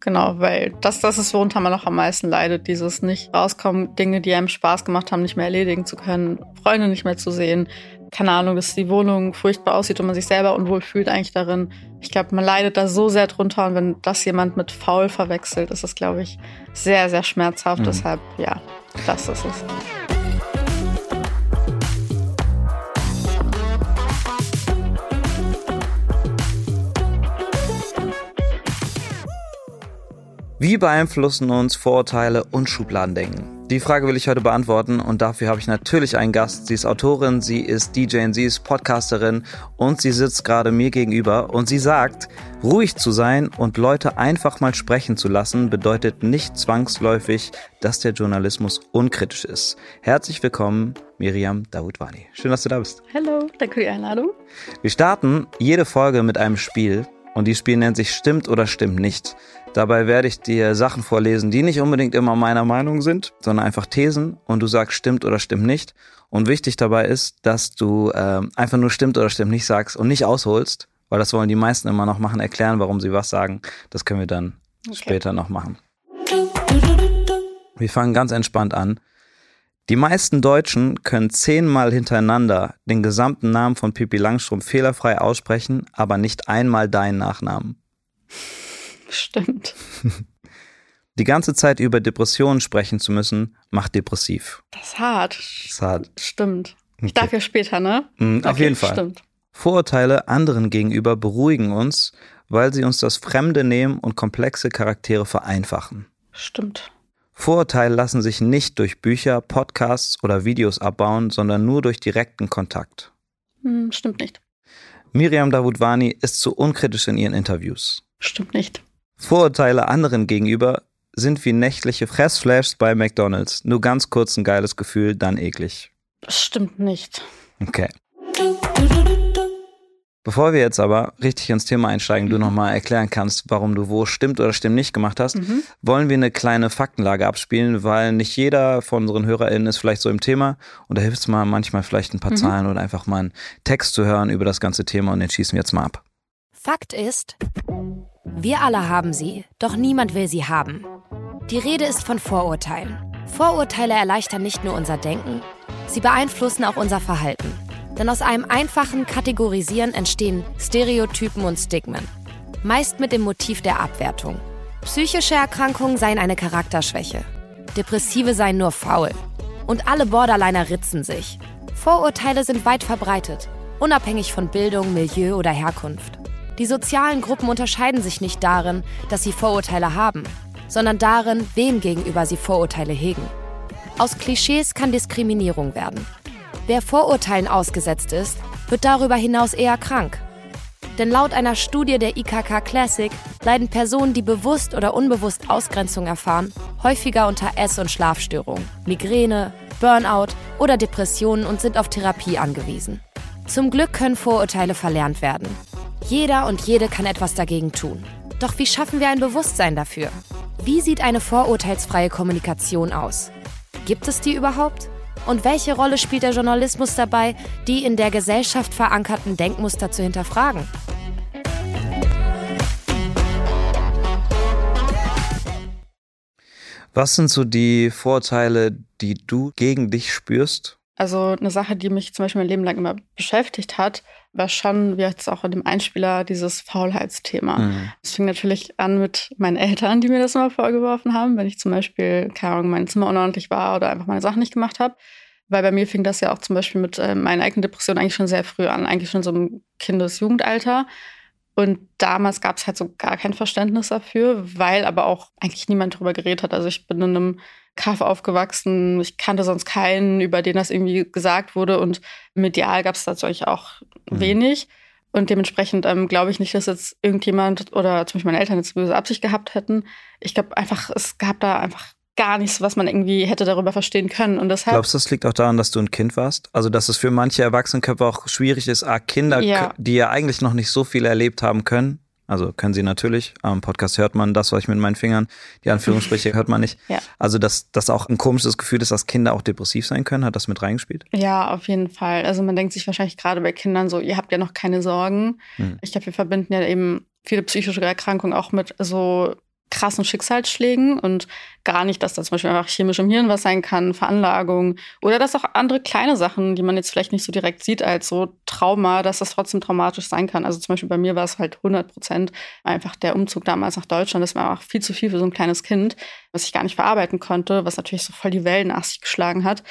genau, weil das, das ist, worunter man noch am meisten leidet. Dieses nicht rauskommen, Dinge, die einem Spaß gemacht haben, nicht mehr erledigen zu können, Freunde nicht mehr zu sehen. Keine Ahnung, dass die Wohnung furchtbar aussieht und man sich selber unwohl fühlt eigentlich darin. Ich glaube, man leidet da so sehr drunter und wenn das jemand mit faul verwechselt, ist das, glaube ich, sehr, sehr schmerzhaft. Mhm. Deshalb, ja, das ist es. Wie beeinflussen uns Vorurteile und Schubladendenken? Die Frage will ich heute beantworten und dafür habe ich natürlich einen Gast. Sie ist Autorin, sie ist DJ und sie ist Podcasterin und sie sitzt gerade mir gegenüber und sie sagt, ruhig zu sein und Leute einfach mal sprechen zu lassen, bedeutet nicht zwangsläufig, dass der Journalismus unkritisch ist. Herzlich willkommen, Miriam Dawoodwani. Schön, dass du da bist. Hallo, danke für die Einladung. Wir starten jede Folge mit einem Spiel und dieses Spiel nennt sich Stimmt oder Stimmt nicht. Dabei werde ich dir Sachen vorlesen, die nicht unbedingt immer meiner Meinung sind, sondern einfach Thesen und du sagst stimmt oder stimmt nicht. Und wichtig dabei ist, dass du äh, einfach nur stimmt oder stimmt nicht sagst und nicht ausholst, weil das wollen die meisten immer noch machen, erklären, warum sie was sagen. Das können wir dann okay. später noch machen. Wir fangen ganz entspannt an. Die meisten Deutschen können zehnmal hintereinander den gesamten Namen von Pippi Langstrumpf fehlerfrei aussprechen, aber nicht einmal deinen Nachnamen. Stimmt. Die ganze Zeit über Depressionen sprechen zu müssen, macht depressiv. Das ist hart. Das ist hart. Stimmt. Ich okay. darf ja später, ne? Mhm, auf okay, jeden Fall. Stimmt. Vorurteile anderen gegenüber beruhigen uns, weil sie uns das Fremde nehmen und komplexe Charaktere vereinfachen. Stimmt. Vorurteile lassen sich nicht durch Bücher, Podcasts oder Videos abbauen, sondern nur durch direkten Kontakt. Hm, stimmt nicht. Miriam Davutwani ist zu unkritisch in ihren Interviews. Stimmt nicht. Vorurteile anderen gegenüber sind wie nächtliche Fressflashs bei McDonalds. Nur ganz kurz ein geiles Gefühl, dann eklig. Das stimmt nicht. Okay. Bevor wir jetzt aber richtig ins Thema einsteigen, mhm. du nochmal erklären kannst, warum du wo stimmt oder stimmt nicht gemacht hast, mhm. wollen wir eine kleine Faktenlage abspielen, weil nicht jeder von unseren HörerInnen ist vielleicht so im Thema und da hilft es mal manchmal vielleicht ein paar mhm. Zahlen oder einfach mal einen Text zu hören über das ganze Thema und den schießen wir jetzt mal ab. Fakt ist, wir alle haben sie, doch niemand will sie haben. Die Rede ist von Vorurteilen. Vorurteile erleichtern nicht nur unser Denken, sie beeinflussen auch unser Verhalten. Denn aus einem einfachen Kategorisieren entstehen Stereotypen und Stigmen. Meist mit dem Motiv der Abwertung. Psychische Erkrankungen seien eine Charakterschwäche. Depressive seien nur faul. Und alle Borderliner ritzen sich. Vorurteile sind weit verbreitet, unabhängig von Bildung, Milieu oder Herkunft. Die sozialen Gruppen unterscheiden sich nicht darin, dass sie Vorurteile haben, sondern darin, wem gegenüber sie Vorurteile hegen. Aus Klischees kann Diskriminierung werden. Wer Vorurteilen ausgesetzt ist, wird darüber hinaus eher krank. Denn laut einer Studie der IKK Classic leiden Personen, die bewusst oder unbewusst Ausgrenzung erfahren, häufiger unter Ess- und Schlafstörungen, Migräne, Burnout oder Depressionen und sind auf Therapie angewiesen. Zum Glück können Vorurteile verlernt werden. Jeder und jede kann etwas dagegen tun. Doch wie schaffen wir ein Bewusstsein dafür? Wie sieht eine vorurteilsfreie Kommunikation aus? Gibt es die überhaupt? Und welche Rolle spielt der Journalismus dabei, die in der Gesellschaft verankerten Denkmuster zu hinterfragen? Was sind so die Vorurteile, die du gegen dich spürst? Also eine Sache, die mich zum Beispiel mein Leben lang immer beschäftigt hat, war schon, wie jetzt auch in dem Einspieler, dieses Faulheitsthema. Mhm. Es fing natürlich an mit meinen Eltern, die mir das immer vorgeworfen haben, wenn ich zum Beispiel, keine Ahnung, mein Zimmer unordentlich war oder einfach meine Sachen nicht gemacht habe. Weil bei mir fing das ja auch zum Beispiel mit äh, meiner eigenen Depression eigentlich schon sehr früh an, eigentlich schon so im Kindes-Jugendalter. Und damals gab es halt so gar kein Verständnis dafür, weil aber auch eigentlich niemand darüber geredet hat. Also ich bin in einem Kaff aufgewachsen. Ich kannte sonst keinen, über den das irgendwie gesagt wurde. Und medial gab es dazu eigentlich auch mhm. wenig. Und dementsprechend ähm, glaube ich nicht, dass jetzt irgendjemand oder zum Beispiel meine Eltern jetzt böse Absicht gehabt hätten. Ich glaube einfach, es gab da einfach gar nichts, was man irgendwie hätte darüber verstehen können. Und deshalb Glaubst du, das liegt auch daran, dass du ein Kind warst? Also, dass es für manche Erwachsenenköpfe auch schwierig ist, ah, Kinder, ja. die ja eigentlich noch nicht so viel erlebt haben können, also können sie natürlich. Am Podcast hört man das, was ich mit meinen Fingern, die Anführungsstriche hört man nicht. Ja. Also, dass das auch ein komisches Gefühl ist, dass Kinder auch depressiv sein können, hat das mit reingespielt? Ja, auf jeden Fall. Also man denkt sich wahrscheinlich gerade bei Kindern so, ihr habt ja noch keine Sorgen. Hm. Ich glaube, wir verbinden ja eben viele psychische Erkrankungen auch mit so krassen Schicksalsschlägen und gar nicht, dass da zum Beispiel einfach chemisch im Hirn was sein kann, Veranlagung oder dass auch andere kleine Sachen, die man jetzt vielleicht nicht so direkt sieht als so Trauma, dass das trotzdem traumatisch sein kann. Also zum Beispiel bei mir war es halt 100 Prozent einfach der Umzug damals nach Deutschland. Das war auch viel zu viel für so ein kleines Kind, was ich gar nicht verarbeiten konnte, was natürlich so voll die Wellen nach sich geschlagen hat.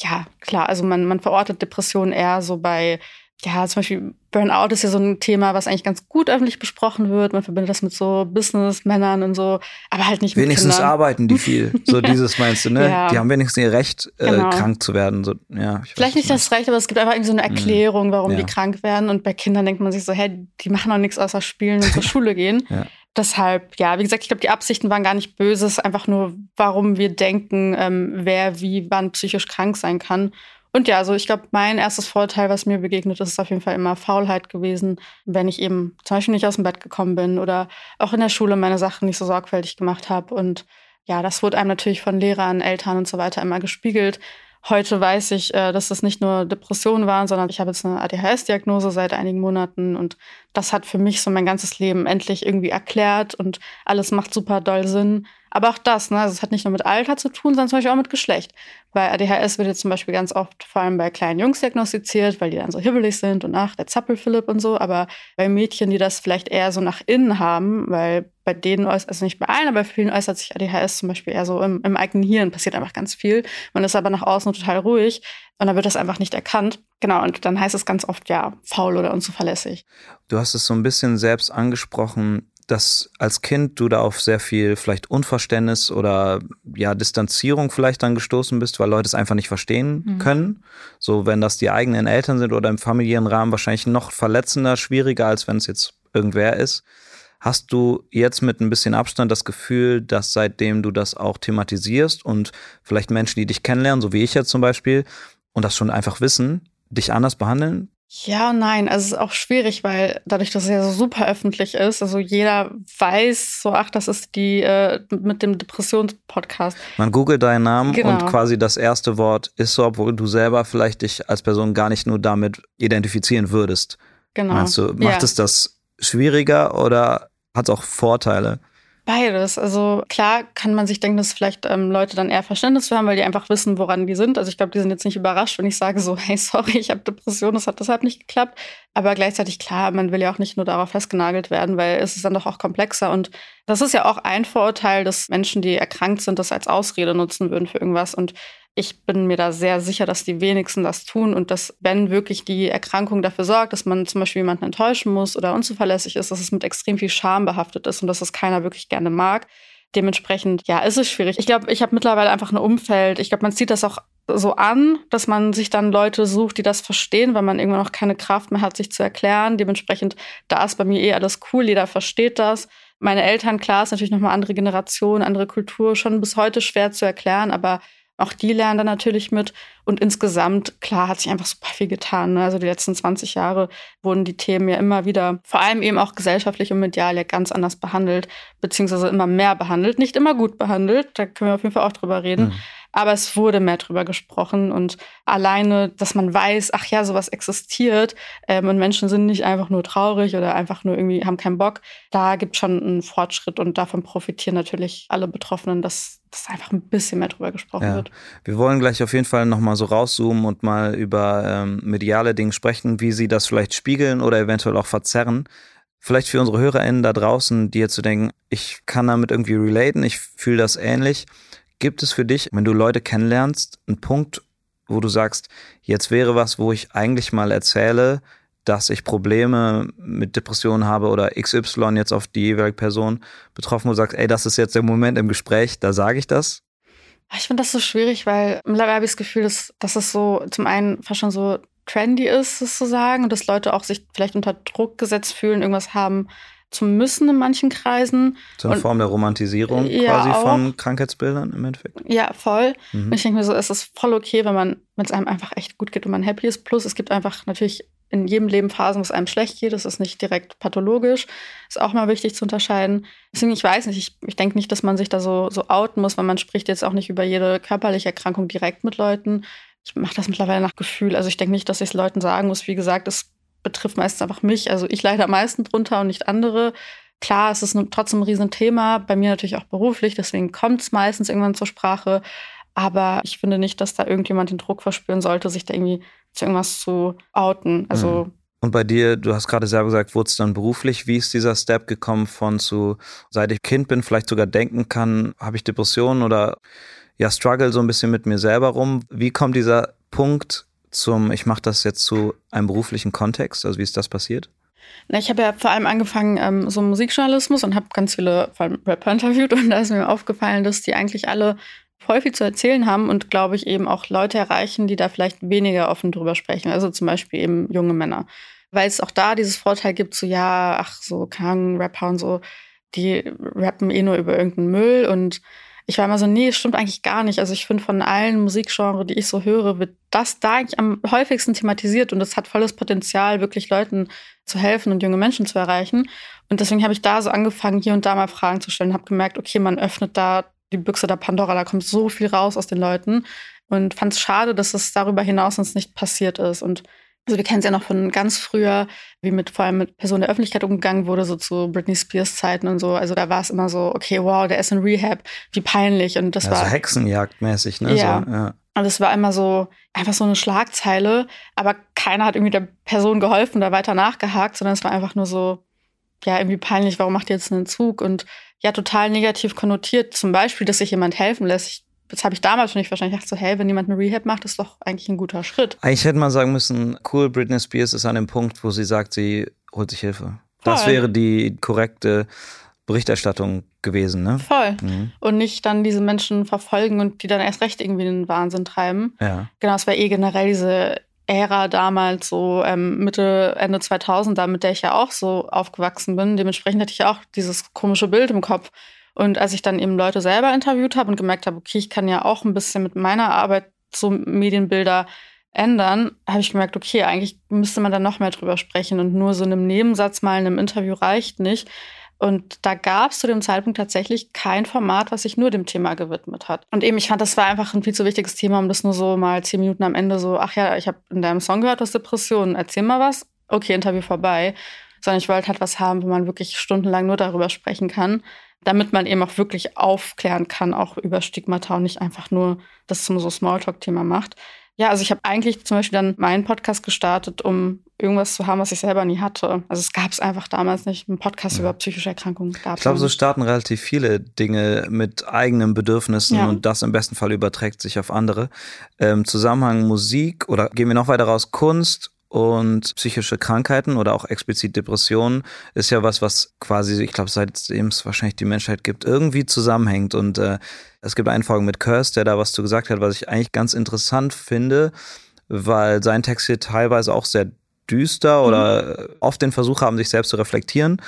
Ja, klar, also man, man verortet Depressionen eher so bei ja, zum Beispiel Burnout ist ja so ein Thema, was eigentlich ganz gut öffentlich besprochen wird. Man verbindet das mit so Businessmännern und so, aber halt nicht wenigstens mit Kindern. arbeiten die viel. So dieses meinst du, ne? Ja. Die haben wenigstens ihr Recht, äh, Genau. krank zu werden. So, ja, ich Vielleicht nicht das Recht, aber es gibt einfach irgendwie so eine Erklärung, warum Ja. die krank werden. Und bei Kindern denkt man sich so, hä, die machen doch nichts außer spielen und zur Schule gehen. Deshalb, ja, wie gesagt, ich glaube, die Absichten waren gar nicht böse. Es ist einfach nur, warum wir denken, ähm, wer wie wann psychisch krank sein kann. Und ja, also ich glaube, mein erstes Vorteil, was mir begegnet ist, ist auf jeden Fall immer Faulheit gewesen, wenn ich eben zum Beispiel nicht aus dem Bett gekommen bin oder auch in der Schule meine Sachen nicht so sorgfältig gemacht habe. Und ja, das wurde einem natürlich von Lehrern, Eltern und so weiter immer gespiegelt. Heute weiß ich, äh, dass das nicht nur Depressionen waren, sondern ich habe jetzt eine ADHS-Diagnose seit einigen Monaten und das hat für mich so mein ganzes Leben endlich irgendwie erklärt und alles macht super doll Sinn. Aber auch das, ne, also es hat nicht nur mit Alter zu tun, sondern zum Beispiel auch mit Geschlecht. Bei ADHS wird jetzt zum Beispiel ganz oft vor allem bei kleinen Jungs diagnostiziert, weil die dann so hibbelig sind und ach, der Zappelphilipp und so. Aber bei Mädchen, die das vielleicht eher so nach innen haben, weil bei denen, äuß- also nicht bei allen, aber bei vielen äußert sich ADHS zum Beispiel eher so im, im eigenen Hirn, passiert einfach ganz viel. Man ist aber nach außen total ruhig und dann wird das einfach nicht erkannt. Genau, und dann heißt es ganz oft, ja, faul oder unzuverlässig. Du hast es so ein bisschen selbst angesprochen, dass als Kind du da auf sehr viel vielleicht Unverständnis oder ja Distanzierung vielleicht dann gestoßen bist, weil Leute es einfach nicht verstehen Mhm. können. So wenn das die eigenen Eltern sind oder im familiären Rahmen wahrscheinlich noch verletzender, schwieriger, als wenn es jetzt irgendwer ist. Hast du jetzt mit ein bisschen Abstand das Gefühl, dass seitdem du das auch thematisierst und vielleicht Menschen, die dich kennenlernen, so wie ich jetzt zum Beispiel, und das schon einfach wissen, dich anders behandeln? Ja und nein, also es ist auch schwierig, weil dadurch, dass es ja so super öffentlich ist, also jeder weiß so, ach, das ist die äh, mit dem Depressionspodcast. Man googelt deinen Namen Genau. und quasi das erste Wort ist so, obwohl du selber vielleicht dich als Person gar nicht nur damit identifizieren würdest. Genau. Meinst du, macht ja. es das schwieriger oder hat es auch Vorteile? Beides. Also klar kann man sich denken, dass vielleicht ähm, Leute dann eher Verständnis für haben, weil die einfach wissen, woran die sind. Also ich glaube, die sind jetzt nicht überrascht, wenn ich sage so, hey, sorry, ich habe Depression, das hat deshalb nicht geklappt. Aber gleichzeitig klar, man will ja auch nicht nur darauf festgenagelt werden, weil es ist dann doch auch komplexer. Und das ist ja auch ein Vorurteil, dass Menschen, die erkrankt sind, das als Ausrede nutzen würden für irgendwas. Und ich bin mir da sehr sicher, dass die wenigsten das tun und dass, wenn wirklich die Erkrankung dafür sorgt, dass man zum Beispiel jemanden enttäuschen muss oder unzuverlässig ist, dass es mit extrem viel Scham behaftet ist und dass es keiner wirklich gerne mag. Dementsprechend, ja, ist es schwierig. Ich glaube, ich habe mittlerweile einfach ein Umfeld. Ich glaube, man zieht das auch so an, dass man sich dann Leute sucht, die das verstehen, weil man irgendwann auch keine Kraft mehr hat, sich zu erklären. Dementsprechend, da ist bei mir eh alles cool. Jeder versteht das. Meine Eltern, klar, ist natürlich nochmal andere Generation, andere Kultur, schon bis heute schwer zu erklären, aber auch die lernen dann natürlich mit. Und insgesamt, klar, hat sich einfach super viel getan. Ne? Also die letzten 20 Jahre wurden die Themen ja immer wieder, vor allem eben auch gesellschaftlich und medial, ja ganz anders behandelt, beziehungsweise immer mehr behandelt. Nicht immer gut behandelt, da können wir auf jeden Fall auch drüber reden. Mhm. Aber es wurde mehr drüber gesprochen und alleine, dass man weiß, ach ja, sowas existiert ähm, und Menschen sind nicht einfach nur traurig oder einfach nur irgendwie haben keinen Bock, da gibt schon einen Fortschritt und davon profitieren natürlich alle Betroffenen, dass, dass einfach ein bisschen mehr drüber gesprochen Ja. wird. Wir wollen gleich auf jeden Fall nochmal so rauszoomen und mal über ähm, mediale Dinge sprechen, wie sie das vielleicht spiegeln oder eventuell auch verzerren. Vielleicht für unsere HörerInnen da draußen, die jetzt so denken, ich kann damit irgendwie relaten, ich fühle das ähnlich. Gibt es für dich, wenn du Leute kennenlernst, einen Punkt, wo du sagst, jetzt wäre was, wo ich eigentlich mal erzähle, dass ich Probleme mit Depressionen habe oder XY jetzt auf die jeweilige Person betroffen, du sagst, ey, das ist jetzt der Moment im Gespräch, da sage ich das? Ich finde das so schwierig, weil mittlerweile habe ich das Gefühl, dass, dass es so zum einen fast schon so trendy ist, sozusagen, und dass Leute auch sich vielleicht unter Druck gesetzt fühlen, irgendwas haben zu müssen in manchen Kreisen. So eine Und- Form der Romantisierung Ja, quasi auch. von Krankheitsbildern im Endeffekt. Ja, voll. Mhm. Und ich denke mir so, es ist voll okay, wenn man, wenn es einem einfach echt gut geht und man happy ist. Plus, es gibt einfach natürlich in jedem Leben Phasen, wo es einem schlecht geht. Das ist nicht direkt pathologisch. Ist auch mal wichtig zu unterscheiden. Deswegen, ich weiß nicht, ich, ich denke nicht, dass man sich da so, so outen muss, weil man spricht jetzt auch nicht über jede körperliche Erkrankung direkt mit Leuten. Ich mache das mittlerweile nach Gefühl. Also ich denke nicht, dass ich es Leuten sagen muss. Wie gesagt, es betrifft meistens einfach mich. Also ich leide am meisten drunter und nicht andere. Klar, es ist trotzdem ein Riesenthema, bei mir natürlich auch beruflich, deswegen kommt es meistens irgendwann zur Sprache. Aber ich finde nicht, dass da irgendjemand den Druck verspüren sollte, sich da irgendwie zu irgendwas zu outen. Also. Mhm. Und bei dir, du hast gerade selber gesagt, wurde es dann beruflich? Wie ist dieser Step gekommen von zu, seit ich Kind bin, vielleicht sogar denken kann, habe ich Depressionen oder ja, struggle so ein bisschen mit mir selber rum? Wie kommt dieser Punkt zum, ich mache das jetzt zu einem beruflichen Kontext? Also wie ist das passiert? Na, ich habe ja vor allem angefangen ähm, so Musikjournalismus und habe ganz viele vor Rapper interviewt und da ist mir aufgefallen, dass die eigentlich alle viel zu erzählen haben und glaube ich eben auch Leute erreichen, die da vielleicht weniger offen drüber sprechen. Also zum Beispiel eben junge Männer. Weil es auch da dieses Vorteil gibt, so ja, ach so, keine Rapper und so, die rappen eh nur über irgendeinen Müll und ich war immer so, nee, stimmt eigentlich gar nicht. Also ich finde, von allen Musikgenres, die ich so höre, wird das da eigentlich am häufigsten thematisiert und es hat volles Potenzial, wirklich Leuten zu helfen und junge Menschen zu erreichen. Und deswegen habe ich da so angefangen, hier und da mal Fragen zu stellen, habe gemerkt, okay, man öffnet da die Büchse der Pandora, da kommt so viel raus aus den Leuten und fand es schade, dass es darüber hinaus uns nicht passiert ist. Und also wir kennen es ja noch von ganz früher, wie mit vor allem mit Personen der Öffentlichkeit umgegangen wurde, so zu Britney Spears Zeiten und so. Also da war es immer so, okay, wow, der ist in Rehab, wie peinlich. Und das ja, war Hexenjagdmäßig, ne? Ja. So, ja. Und es war immer so einfach so eine Schlagzeile, aber keiner hat irgendwie der Person geholfen, da weiter nachgehakt, sondern es war einfach nur so, ja, irgendwie peinlich, warum macht ihr jetzt einen Zug? Und ja, total negativ konnotiert. Zum Beispiel, dass sich jemand helfen lässt. Ich das habe ich damals schon nicht verstanden. Ich dachte so, hey, wenn jemand eine Rehab macht, ist doch eigentlich ein guter Schritt. Eigentlich hätte man sagen müssen, cool, Britney Spears ist an dem Punkt, wo sie sagt, sie holt sich Hilfe. Voll. Das wäre die korrekte Berichterstattung gewesen, ne? Voll. Mhm. Und nicht dann diese Menschen verfolgen und die dann erst recht irgendwie in den Wahnsinn treiben. Ja. Genau, es war eh generell diese Ära damals, so ähm, Mitte, Ende 2000, da mit der ich ja auch so aufgewachsen bin. Dementsprechend hatte ich ja auch dieses komische Bild im Kopf und als ich dann eben Leute selber interviewt habe und gemerkt habe, okay, ich kann ja auch ein bisschen mit meiner Arbeit so Medienbilder ändern, habe ich gemerkt, okay, eigentlich müsste man da noch mehr drüber sprechen und nur so einem Nebensatz mal in einem Interview reicht nicht. Und da gab es zu dem Zeitpunkt tatsächlich kein Format, was sich nur dem Thema gewidmet hat. Und eben, ich fand, das war einfach ein viel zu wichtiges Thema, um das nur so mal zehn Minuten am Ende so, ach ja, ich habe in deinem Song gehört, du hast Depressionen, erzähl mal was. Okay, Interview vorbei. Sondern ich wollte halt was haben, wo man wirklich stundenlang nur darüber sprechen kann damit man eben auch wirklich aufklären kann, auch über Stigmata und nicht einfach nur das zum so Smalltalk-Thema macht. Ja, also ich habe eigentlich zum Beispiel dann meinen Podcast gestartet, um irgendwas zu haben, was ich selber nie hatte. Also es gab es einfach damals nicht. Ein Podcast ja. über psychische Erkrankungen gab Ich glaube, so starten relativ viele Dinge mit eigenen Bedürfnissen ja. und das im besten Fall überträgt sich auf andere. Ähm, Zusammenhang Musik oder gehen wir noch weiter raus, Kunst und psychische Krankheiten oder auch explizit Depressionen ist ja was, was quasi, ich glaube, seitdem es wahrscheinlich die Menschheit gibt, irgendwie zusammenhängt. Und äh, es gibt einen Folgen mit Curse, der da was zu gesagt hat, was ich eigentlich ganz interessant finde, weil sein Text hier teilweise auch sehr düster oder mhm. oft den Versuch haben, sich selbst zu reflektieren.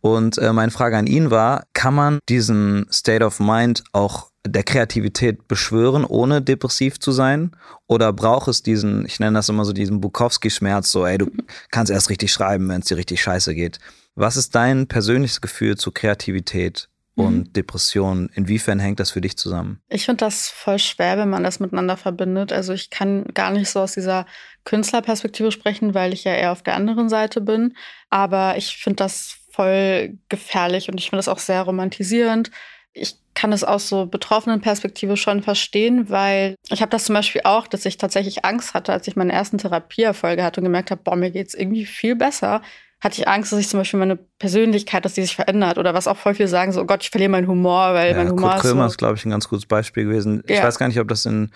Und äh, meine Frage an ihn war, kann man diesen State of Mind auch der Kreativität beschwören, ohne depressiv zu sein? Oder braucht es diesen, ich nenne das immer so diesen Bukowski-Schmerz, so, ey, du kannst erst richtig schreiben, wenn es dir richtig scheiße geht. Was ist dein persönliches Gefühl zu Kreativität und mhm. Depression? Inwiefern hängt das für dich zusammen? Ich finde das voll schwer, wenn man das miteinander verbindet. Also ich kann gar nicht so aus dieser Künstlerperspektive sprechen, weil ich ja eher auf der anderen Seite bin. Aber ich finde das voll gefährlich und ich finde das auch sehr romantisierend. Ich kann es aus so betroffenen Perspektive schon verstehen, weil ich habe das zum Beispiel auch, dass ich tatsächlich Angst hatte, als ich meine ersten Therapieerfolge hatte und gemerkt habe, boah, mir geht's irgendwie viel besser, hatte ich Angst, dass ich zum Beispiel meine Persönlichkeit, dass die sich verändert oder was auch voll viele sagen, so oh Gott, ich verliere meinen Humor, weil ja, mein Humor Kurt Krömer ist, so ist glaube ich, ein ganz gutes Beispiel gewesen. Ja. Ich weiß gar nicht, ob das in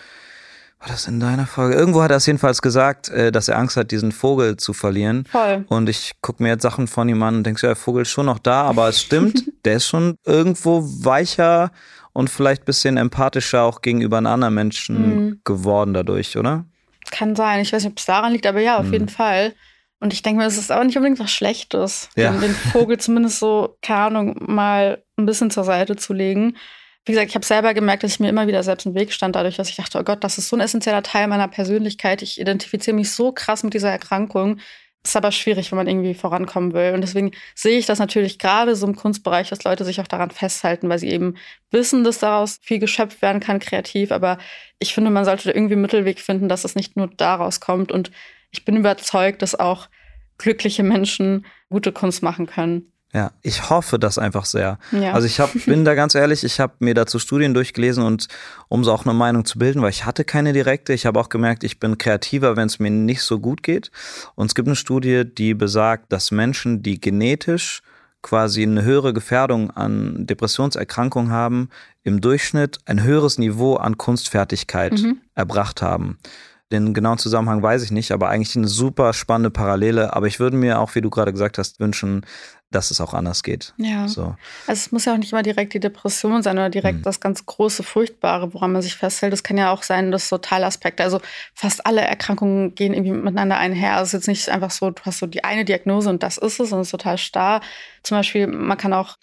war das in deiner Folge? Irgendwo hat er es jedenfalls gesagt, äh, dass er Angst hat, diesen Vogel zu verlieren. Voll. Und ich gucke mir jetzt Sachen von ihm an und denke, ja, der Vogel ist schon noch da, aber es stimmt, der ist schon irgendwo weicher und vielleicht ein bisschen empathischer auch gegenüber einem anderen Menschen mhm. geworden dadurch, oder? Kann sein. Ich weiß nicht, ob es daran liegt, aber ja, auf mhm. jeden Fall. Und ich denke mir, es ist aber nicht unbedingt was Schlechtes, ja. den Vogel zumindest so, keine Ahnung, mal ein bisschen zur Seite zu legen wie gesagt, ich habe selber gemerkt, dass ich mir immer wieder selbst im Weg stand, dadurch, dass ich dachte, oh Gott, das ist so ein essentieller Teil meiner Persönlichkeit. Ich identifiziere mich so krass mit dieser Erkrankung. Das ist aber schwierig, wenn man irgendwie vorankommen will. Und deswegen sehe ich das natürlich gerade so im Kunstbereich, dass Leute sich auch daran festhalten, weil sie eben wissen, dass daraus viel geschöpft werden kann, kreativ. Aber ich finde, man sollte irgendwie einen Mittelweg finden, dass es nicht nur daraus kommt. Und ich bin überzeugt, dass auch glückliche Menschen gute Kunst machen können. Ja, ich hoffe das einfach sehr. Ja. Also ich hab, bin da ganz ehrlich, ich habe mir dazu Studien durchgelesen und um so auch eine Meinung zu bilden, weil ich hatte keine direkte. Ich habe auch gemerkt, ich bin kreativer, wenn es mir nicht so gut geht. Und es gibt eine Studie, die besagt, dass Menschen, die genetisch quasi eine höhere Gefährdung an Depressionserkrankungen haben, im Durchschnitt ein höheres Niveau an Kunstfertigkeit Mhm. erbracht haben. Den genauen Zusammenhang weiß ich nicht, aber eigentlich eine super spannende Parallele. Aber ich würde mir auch, wie du gerade gesagt hast, wünschen, dass es auch anders geht. Ja. So. Also es muss ja auch nicht immer direkt die Depression sein oder direkt Mhm. das ganz große, furchtbare, woran man sich festhält. Es kann ja auch sein, dass so Teilaspekte, also fast alle Erkrankungen gehen irgendwie miteinander einher. Also es ist jetzt nicht einfach so, du hast so die eine Diagnose und das ist es und es ist total starr. Zum Beispiel, man kann auch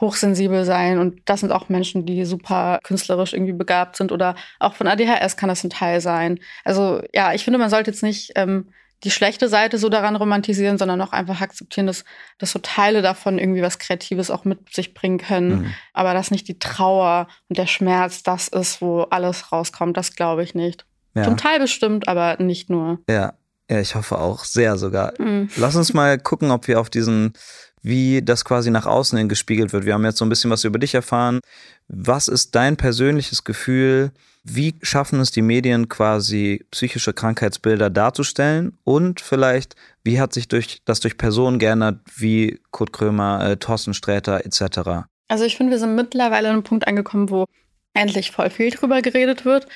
hochsensibel sein und das sind auch Menschen, die super künstlerisch irgendwie begabt sind oder auch von ADHS kann das ein Teil sein. Also ja, ich finde, man sollte jetzt nicht ähm, die schlechte Seite so daran romantisieren, sondern auch einfach akzeptieren, dass, dass so Teile davon irgendwie was Kreatives auch mit sich bringen können. Mhm. Aber dass nicht die Trauer und der Schmerz das ist, wo alles rauskommt, das glaube ich nicht. Ja. Zum Teil bestimmt, aber nicht nur. ja. Ja, ich hoffe auch sehr sogar. Mhm. Lass uns mal gucken, ob wir auf diesen, wie das quasi nach außen hin gespiegelt wird. Wir haben jetzt so ein bisschen was über dich erfahren. Was ist dein persönliches Gefühl? Wie schaffen es die Medien quasi psychische Krankheitsbilder darzustellen? Und vielleicht, wie hat sich durch, das durch Personen geändert, wie Kurt Krömer, äh, Thorsten Sträter etc.? Also ich finde, wir sind mittlerweile an einem Punkt angekommen, wo endlich voll viel drüber geredet wird.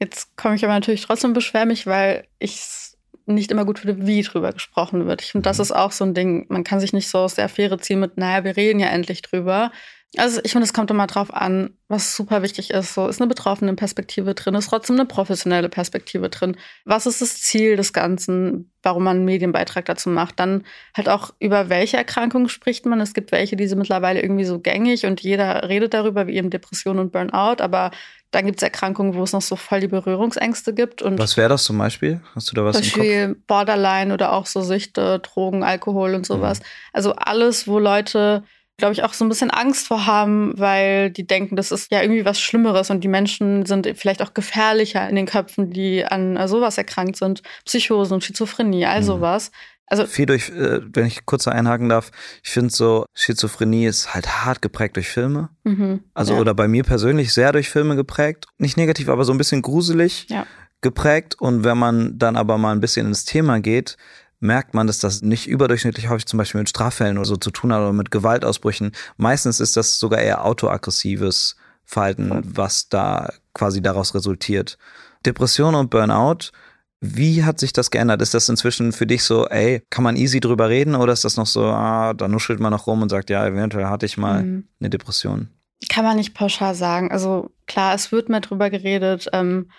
Jetzt komme ich aber natürlich trotzdem mich, weil ich es nicht immer gut finde, wie drüber gesprochen wird. Ich finde, das Mhm. ist auch so ein Ding. Man kann sich nicht so aus der Affäre ziehen mit, naja, wir reden ja endlich drüber. Also ich finde, es kommt immer drauf an, was super wichtig ist. So ist eine betroffene Perspektive drin, ist trotzdem eine professionelle Perspektive drin. Was ist das Ziel des Ganzen, warum man einen Medienbeitrag dazu macht? Dann halt auch über welche Erkrankungen spricht man. Es gibt welche, die sind mittlerweile irgendwie so gängig und jeder redet darüber, wie eben Depression und Burnout. Aber dann gibt es Erkrankungen, wo es noch so voll die Berührungsängste gibt. Und Was wäre das zum Beispiel? Hast du da was zum im Kopf? Beispiel Borderline oder auch so Süchte, Drogen, Alkohol und sowas. Mhm. Also alles, wo Leute, glaube ich, auch so ein bisschen Angst vor haben, weil die denken, das ist ja irgendwie was Schlimmeres und die Menschen sind vielleicht auch gefährlicher in den Köpfen, die an äh, sowas erkrankt sind. Psychosen und Schizophrenie, all Mhm. sowas. Also Viel durch, äh, wenn ich kurz einhaken darf, ich finde so, Schizophrenie ist halt hart geprägt durch Filme. mhm, Also ja. oder bei mir persönlich sehr durch Filme geprägt. Nicht negativ, aber so ein bisschen gruselig Ja. geprägt. Und wenn man dann aber mal ein bisschen ins Thema geht, merkt man, dass das nicht überdurchschnittlich häufig zum Beispiel mit Straffällen oder so zu tun hat oder mit Gewaltausbrüchen. Meistens ist das sogar eher autoaggressives Verhalten, was da quasi daraus resultiert. Depression und Burnout, wie hat sich das geändert? Ist das inzwischen für dich so, ey, kann man easy drüber reden oder ist das noch so, ah, da nuschelt man noch rum und sagt, ja, eventuell hatte ich mal Mhm. eine Depression? Kann man nicht pauschal sagen. Also klar, es wird mehr drüber geredet, ähm,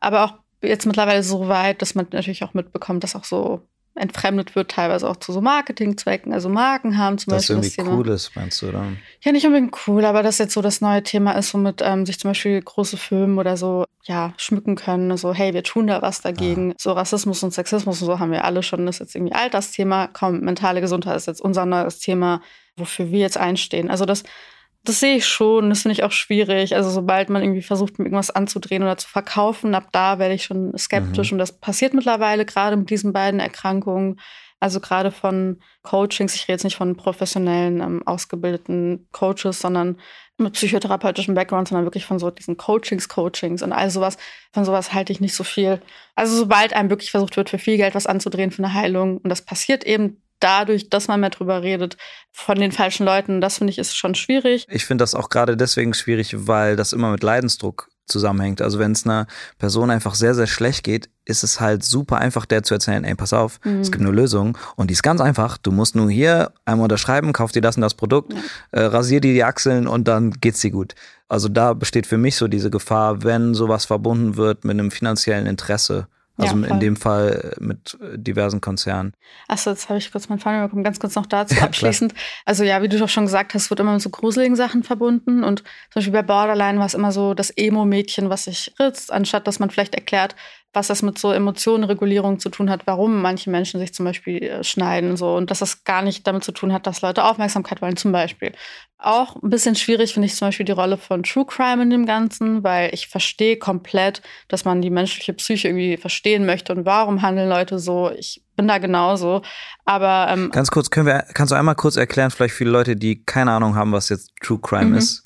aber auch jetzt mittlerweile so weit, dass man natürlich auch mitbekommt, dass auch so entfremdet wird, teilweise auch zu so Marketingzwecken. Also Marken haben zum Das Beispiel irgendwie das Thema. cool ist, meinst du, oder? Ja, nicht unbedingt cool, aber das jetzt so das neue Thema ist, womit ähm, sich zum Beispiel große Firmen oder so ja schmücken können. So, hey, wir tun da was dagegen. So Rassismus und Sexismus und so haben wir alle schon. Das ist jetzt irgendwie alt das Thema. Komm, mentale Gesundheit ist jetzt unser neues Thema, wofür wir jetzt einstehen. Also das, das sehe ich schon. Das finde ich auch schwierig. Also sobald man irgendwie versucht, mir irgendwas anzudrehen oder zu verkaufen, ab da werde ich schon skeptisch. Und das passiert mittlerweile gerade mit diesen beiden Erkrankungen. Also gerade von Coachings, ich rede jetzt nicht von professionellen, ähm, ausgebildeten Coaches, sondern mit psychotherapeutischem Background, sondern wirklich von so diesen Coachings, Coachings und all sowas. Von sowas halte ich nicht so viel. Also sobald einem wirklich versucht wird, für viel Geld was anzudrehen für eine Heilung, und das passiert eben dadurch, dass man mehr drüber redet, von den falschen Leuten, das finde ich ist schon schwierig. Ich finde das auch gerade deswegen schwierig, weil das immer mit Leidensdruck zusammenhängt. Also wenn es einer Person einfach sehr, sehr schlecht geht, ist es halt super einfach, der zu erzählen, ey, pass auf, Mhm. es gibt eine Lösung und die ist ganz einfach. Du musst nur hier einmal unterschreiben, kauf dir das und das Produkt, äh, rasier dir die Achseln und dann geht's dir gut. Also da besteht für mich so diese Gefahr, wenn sowas verbunden wird mit einem finanziellen Interesse. Also Ja, in dem Fall mit diversen Konzernen. Achso, jetzt habe ich kurz meinen Faden bekommen. Ganz kurz noch dazu Ja, abschließend. Also ja, wie du doch schon gesagt hast, wird immer mit so gruseligen Sachen verbunden. Und zum Beispiel bei Borderline war es immer so das Emo-Mädchen, was sich ritzt, anstatt dass man vielleicht erklärt, was das mit so Emotionenregulierung zu tun hat, warum manche Menschen sich zum Beispiel äh, schneiden und so und dass das gar nicht damit zu tun hat, dass Leute Aufmerksamkeit wollen zum Beispiel. Auch ein bisschen schwierig finde ich zum Beispiel die Rolle von True Crime in dem Ganzen, weil ich verstehe komplett, dass man die menschliche Psyche irgendwie verstehen möchte und warum handeln Leute so. Ich bin da genauso. Aber ähm, ganz kurz, können wir, kannst du einmal kurz erklären, vielleicht viele Leute, die keine Ahnung haben, was jetzt True Crime mhm. ist?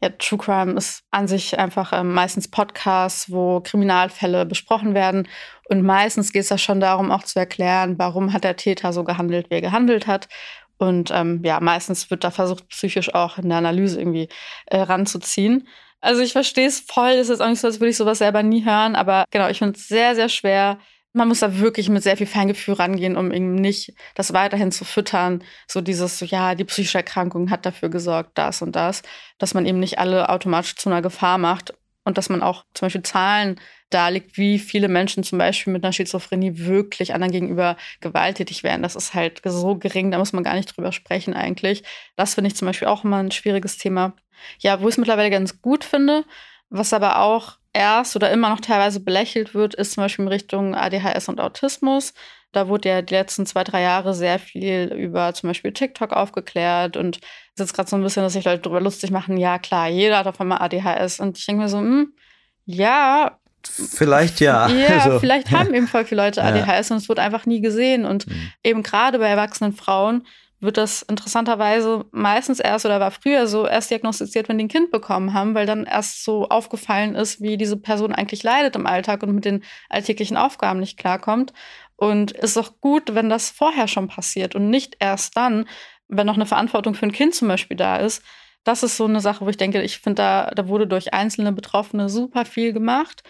Ja, True Crime ist an sich einfach ähm, meistens Podcasts, wo Kriminalfälle besprochen werden. Und meistens geht es da schon darum, auch zu erklären, warum hat der Täter so gehandelt, wie er gehandelt hat. Und ähm, ja, meistens wird da versucht, psychisch auch in der Analyse irgendwie äh, ranzuziehen. Also ich verstehe es voll, es ist auch nicht so, als würde ich sowas selber nie hören, aber genau, ich finde es sehr, sehr schwer, man muss da wirklich mit sehr viel Feingefühl rangehen, um eben nicht das weiterhin zu füttern. So dieses, so, ja, die psychische Erkrankung hat dafür gesorgt, das und das, dass man eben nicht alle automatisch zu einer Gefahr macht und dass man auch zum Beispiel Zahlen darlegt, wie viele Menschen zum Beispiel mit einer Schizophrenie wirklich anderen gegenüber gewalttätig werden. Das ist halt so gering, da muss man gar nicht drüber sprechen eigentlich. Das finde ich zum Beispiel auch immer ein schwieriges Thema. Ja, wo ich es mittlerweile ganz gut finde, was aber auch erst oder immer noch teilweise belächelt wird, ist zum Beispiel in Richtung ADHS und Autismus. Da wurde ja die letzten zwei, drei Jahre sehr viel über zum Beispiel TikTok aufgeklärt und es ist gerade so ein bisschen, dass sich Leute darüber lustig machen, ja klar, jeder hat auf einmal ADHS. Und ich denke mir so, hm, ja. Vielleicht ja. Ja, also, vielleicht haben eben voll viele Leute ADHS ja. und es wird einfach nie gesehen. Und mhm. eben gerade bei erwachsenen Frauen wird das interessanterweise meistens erst oder war früher so erst diagnostiziert, wenn die ein Kind bekommen haben, weil dann erst so aufgefallen ist, wie diese Person eigentlich leidet im Alltag und mit den alltäglichen Aufgaben nicht klarkommt. Und ist auch gut, wenn das vorher schon passiert und nicht erst dann, wenn noch eine Verantwortung für ein Kind zum Beispiel da ist. Das ist so eine Sache, wo ich denke, ich finde, da, da wurde durch einzelne Betroffene super viel gemacht.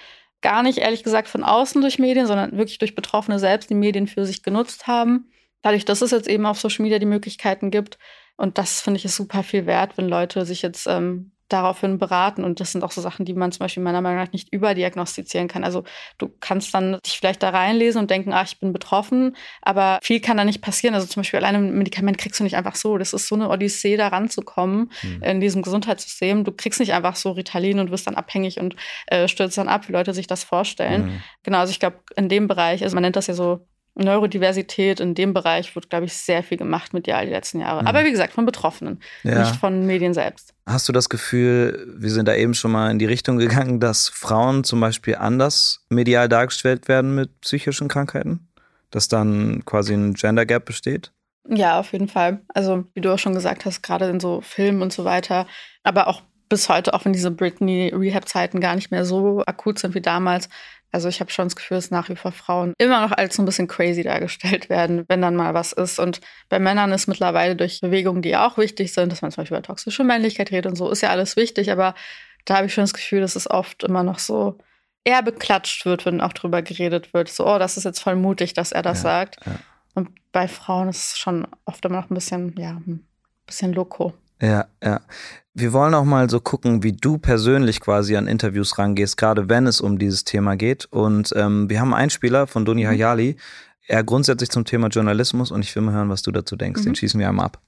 Gar nicht ehrlich gesagt von außen durch Medien, sondern wirklich durch Betroffene selbst, die Medien für sich genutzt haben dadurch, dass es jetzt eben auf Social Media die Möglichkeiten gibt. Und das finde ich ist super viel wert, wenn Leute sich jetzt ähm, daraufhin beraten. Und das sind auch so Sachen, die man zum Beispiel meiner Meinung nach nicht überdiagnostizieren kann. Also du kannst dann dich vielleicht da reinlesen und denken, ah, ich bin betroffen, aber viel kann da nicht passieren. Also zum Beispiel alleine ein Medikament kriegst du nicht einfach so. Das ist so eine Odyssee, da ranzukommen mhm. in diesem Gesundheitssystem. Du kriegst nicht einfach so Ritalin und wirst dann abhängig und äh, stürzt dann ab, wie Leute sich das vorstellen. Mhm. Genau, also ich glaube, in dem Bereich, also man nennt das ja so Neurodiversität in dem Bereich wird, glaube ich, sehr viel gemacht medial die letzten Jahre. Mhm. Aber wie gesagt, von Betroffenen, ja. nicht von Medien selbst. Hast du das Gefühl, wir sind da eben schon mal in die Richtung gegangen, dass Frauen zum Beispiel anders medial dargestellt werden mit psychischen Krankheiten? Dass dann quasi ein Gender Gap besteht? Ja, auf jeden Fall. Also, wie du auch schon gesagt hast, gerade in so Filmen und so weiter, aber auch bis heute, auch wenn diese Britney-Rehab-Zeiten gar nicht mehr so akut sind wie damals, also ich habe schon das Gefühl, dass nach wie vor Frauen immer noch als so ein bisschen crazy dargestellt werden, wenn dann mal was ist. Und bei Männern ist mittlerweile durch Bewegungen, die auch wichtig sind, dass man zum Beispiel über toxische Männlichkeit redet und so, ist ja alles wichtig. Aber da habe ich schon das Gefühl, dass es oft immer noch so eher beklatscht wird, wenn auch drüber geredet wird. So, oh, das ist jetzt voll mutig, dass er das ja, sagt. Ja. Und bei Frauen ist es schon oft immer noch ein bisschen, ja, ein bisschen loco. Ja, ja. Wir wollen auch mal so gucken, wie du persönlich quasi an Interviews rangehst, gerade wenn es um dieses Thema geht. Und ähm, wir haben einen Spieler von Doni mhm. Hayali, er grundsätzlich zum Thema Journalismus und ich will mal hören, was du dazu denkst. Mhm. Den schießen wir einmal ab.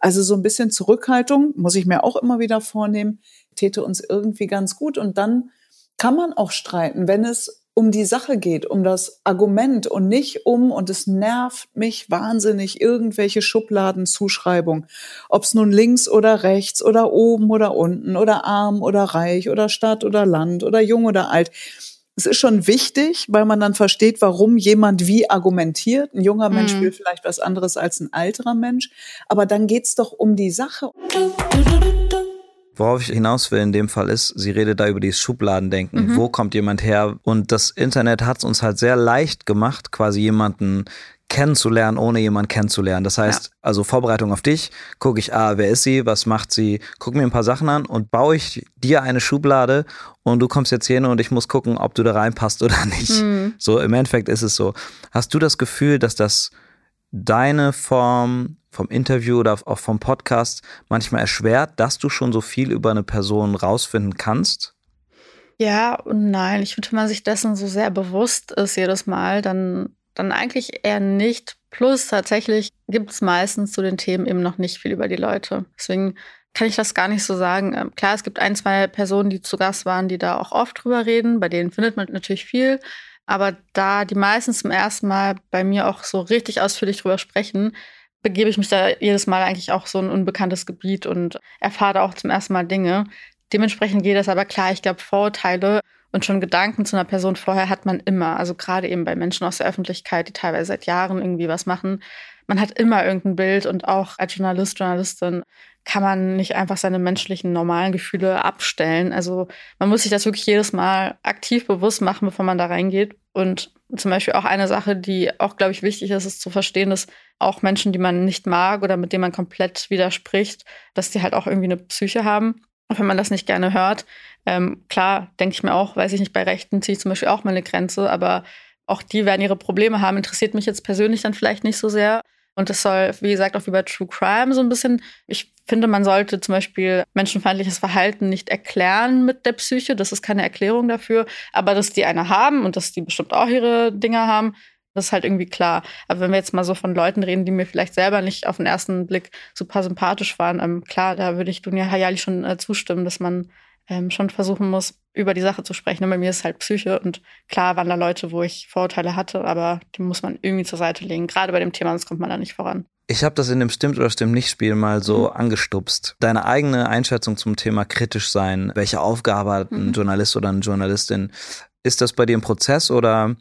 Also so ein bisschen Zurückhaltung muss ich mir auch immer wieder vornehmen, täte uns irgendwie ganz gut. Und dann kann man auch streiten, wenn es um die Sache geht, um das Argument und nicht um, und es nervt mich wahnsinnig, irgendwelche Schubladenzuschreibung. Ob es nun links oder rechts oder oben oder unten oder arm oder reich oder Stadt oder Land oder jung oder alt. Es ist schon wichtig, weil man dann versteht, warum jemand wie argumentiert. Ein junger Mensch mhm. will vielleicht was anderes als ein alterer Mensch. Aber dann geht's doch um die Sache. Worauf ich hinaus will in dem Fall ist, sie redet da über dieses Schubladendenken. Mhm. Wo kommt jemand her? Und das Internet hat es uns halt sehr leicht gemacht, quasi jemanden kennenzulernen, ohne jemanden kennenzulernen. Das heißt, ja. also Vorbereitung auf dich, gucke ich, ah, wer ist sie, was macht sie, gucke mir ein paar Sachen an und baue ich dir eine Schublade und du kommst jetzt hin und ich muss gucken, ob du da reinpasst oder nicht. Mhm. So, im Endeffekt ist es so. Hast du das Gefühl, dass das deine Form vom Interview oder auch vom Podcast manchmal erschwert, dass du schon so viel über eine Person rausfinden kannst? Ja und nein. Ich finde, wenn man sich dessen so sehr bewusst ist jedes Mal, dann, dann eigentlich eher nicht. Plus tatsächlich gibt es meistens zu den Themen eben noch nicht viel über die Leute. Deswegen kann ich das gar nicht so sagen. Ähm, klar, es gibt ein, zwei Personen, die zu Gast waren, die da auch oft drüber reden. Bei denen findet man natürlich viel. Aber da die meisten zum ersten Mal bei mir auch so richtig ausführlich drüber sprechen, begebe ich mich da jedes Mal eigentlich auch so ein unbekanntes Gebiet und erfahre da auch zum ersten Mal Dinge. Dementsprechend geht das aber klar. Ich glaube, Vorurteile und schon Gedanken zu einer Person vorher hat man immer. Also gerade eben bei Menschen aus der Öffentlichkeit, die teilweise seit Jahren irgendwie was machen. Man hat immer irgendein Bild und auch als Journalist, Journalistin kann man nicht einfach seine menschlichen, normalen Gefühle abstellen. Also man muss sich das wirklich jedes Mal aktiv bewusst machen, bevor man da reingeht. Und zum Beispiel auch eine Sache, die auch, glaube ich, wichtig ist, ist zu verstehen, dass auch Menschen, die man nicht mag oder mit denen man komplett widerspricht, dass die halt auch irgendwie eine Psyche haben. Und wenn man das nicht gerne hört, ähm, klar, denke ich mir auch, weiß ich nicht, bei Rechten ziehe ich zum Beispiel auch mal eine Grenze, aber auch die werden ihre Probleme haben. Interessiert mich jetzt persönlich dann vielleicht nicht so sehr. Und das soll, wie gesagt, auch wie bei True Crime so ein bisschen. Ich finde, man sollte zum Beispiel menschenfeindliches Verhalten nicht erklären mit der Psyche. Das ist keine Erklärung dafür. Aber dass die eine haben und dass die bestimmt auch ihre Dinge haben, das ist halt irgendwie klar. Aber wenn wir jetzt mal so von Leuten reden, die mir vielleicht selber nicht auf den ersten Blick super sympathisch waren, ähm, klar, da würde ich Dunja Hayali schon äh, zustimmen, dass man ähm, schon versuchen muss, über die Sache zu sprechen. Und bei mir ist es halt Psyche und klar waren da Leute, wo ich Vorurteile hatte, aber die muss man irgendwie zur Seite legen. Gerade bei dem Thema, sonst kommt man da nicht voran. Ich habe das in dem Stimmt oder Stimmt nicht Spiel mal so mhm. angestupst. Deine eigene Einschätzung zum Thema kritisch sein, welche Aufgabe hat ein mhm. Journalist oder eine Journalistin? Ist das bei dir ein Prozess oder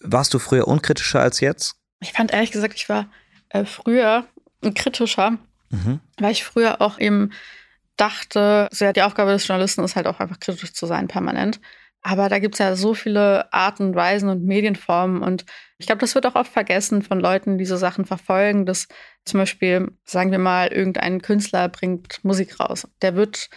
warst du früher unkritischer als jetzt? Ich fand ehrlich gesagt, ich war äh, früher kritischer, mhm. weil ich früher auch eben dachte, so ja, die Aufgabe des Journalisten ist halt auch einfach kritisch zu sein, permanent. Aber da gibt es ja so viele Arten und Weisen und Medienformen. Und ich glaube, das wird auch oft vergessen von Leuten, die so Sachen verfolgen, dass zum Beispiel, sagen wir mal, irgendein Künstler bringt Musik raus. Der wird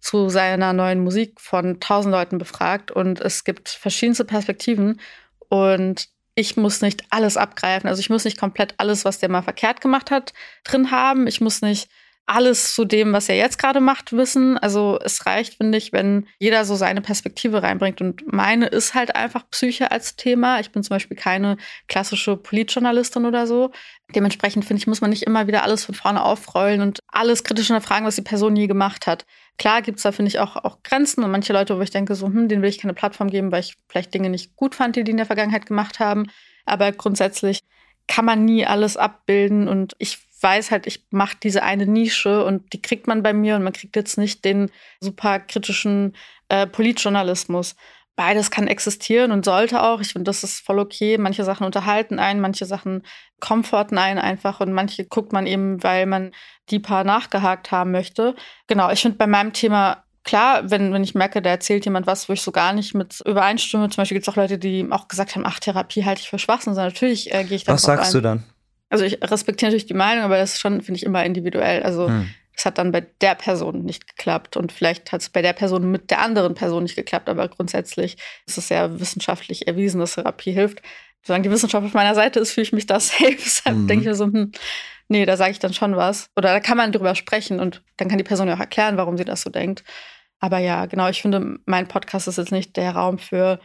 zu seiner neuen Musik von tausend Leuten befragt und es gibt verschiedenste Perspektiven. Und ich muss nicht alles abgreifen. Also ich muss nicht komplett alles, was der mal verkehrt gemacht hat, drin haben. Ich muss nicht alles zu dem, was er jetzt gerade macht, wissen. Also es reicht, finde ich, wenn jeder so seine Perspektive reinbringt. Und meine ist halt einfach Psyche als Thema. Ich bin zum Beispiel keine klassische Politjournalistin oder so. Dementsprechend finde ich, muss man nicht immer wieder alles von vorne aufrollen und alles kritisch hinterfragen, was die Person je gemacht hat. Klar gibt es da, finde ich, auch, auch Grenzen und manche Leute, wo ich denke, so, hm, denen will ich keine Plattform geben, weil ich vielleicht Dinge nicht gut fand, die die in der Vergangenheit gemacht haben. Aber grundsätzlich kann man nie alles abbilden und ich weiß halt, ich mache diese eine Nische und die kriegt man bei mir und man kriegt jetzt nicht den super kritischen äh, Politjournalismus. Beides kann existieren und sollte auch. Ich finde, das ist voll okay. Manche Sachen unterhalten einen, manche Sachen komforten einen einfach und manche guckt man eben, weil man die paar nachgehakt haben möchte. Genau, ich finde bei meinem Thema klar, wenn, wenn ich merke, da erzählt jemand was, wo ich so gar nicht mit übereinstimme. Zum Beispiel gibt es auch Leute, die auch gesagt haben, ach, Therapie halte ich für Schwachsinn. Also natürlich äh, gehe ich da Was sagst ein. du dann? Also ich respektiere natürlich die Meinung, aber das ist schon, finde ich, immer individuell. Also hm. es hat dann bei der Person nicht geklappt und vielleicht hat es bei der Person mit der anderen Person nicht geklappt, aber grundsätzlich ist es sehr wissenschaftlich erwiesen, dass Therapie hilft. Solange die Wissenschaft auf meiner Seite ist, fühle ich mich da safe. Deshalb mhm. denke ich mir so, hm, nee, da sage ich dann schon was. Oder da kann man drüber sprechen und dann kann die Person ja auch erklären, warum sie das so denkt. Aber ja, genau, ich finde, mein Podcast ist jetzt nicht der Raum für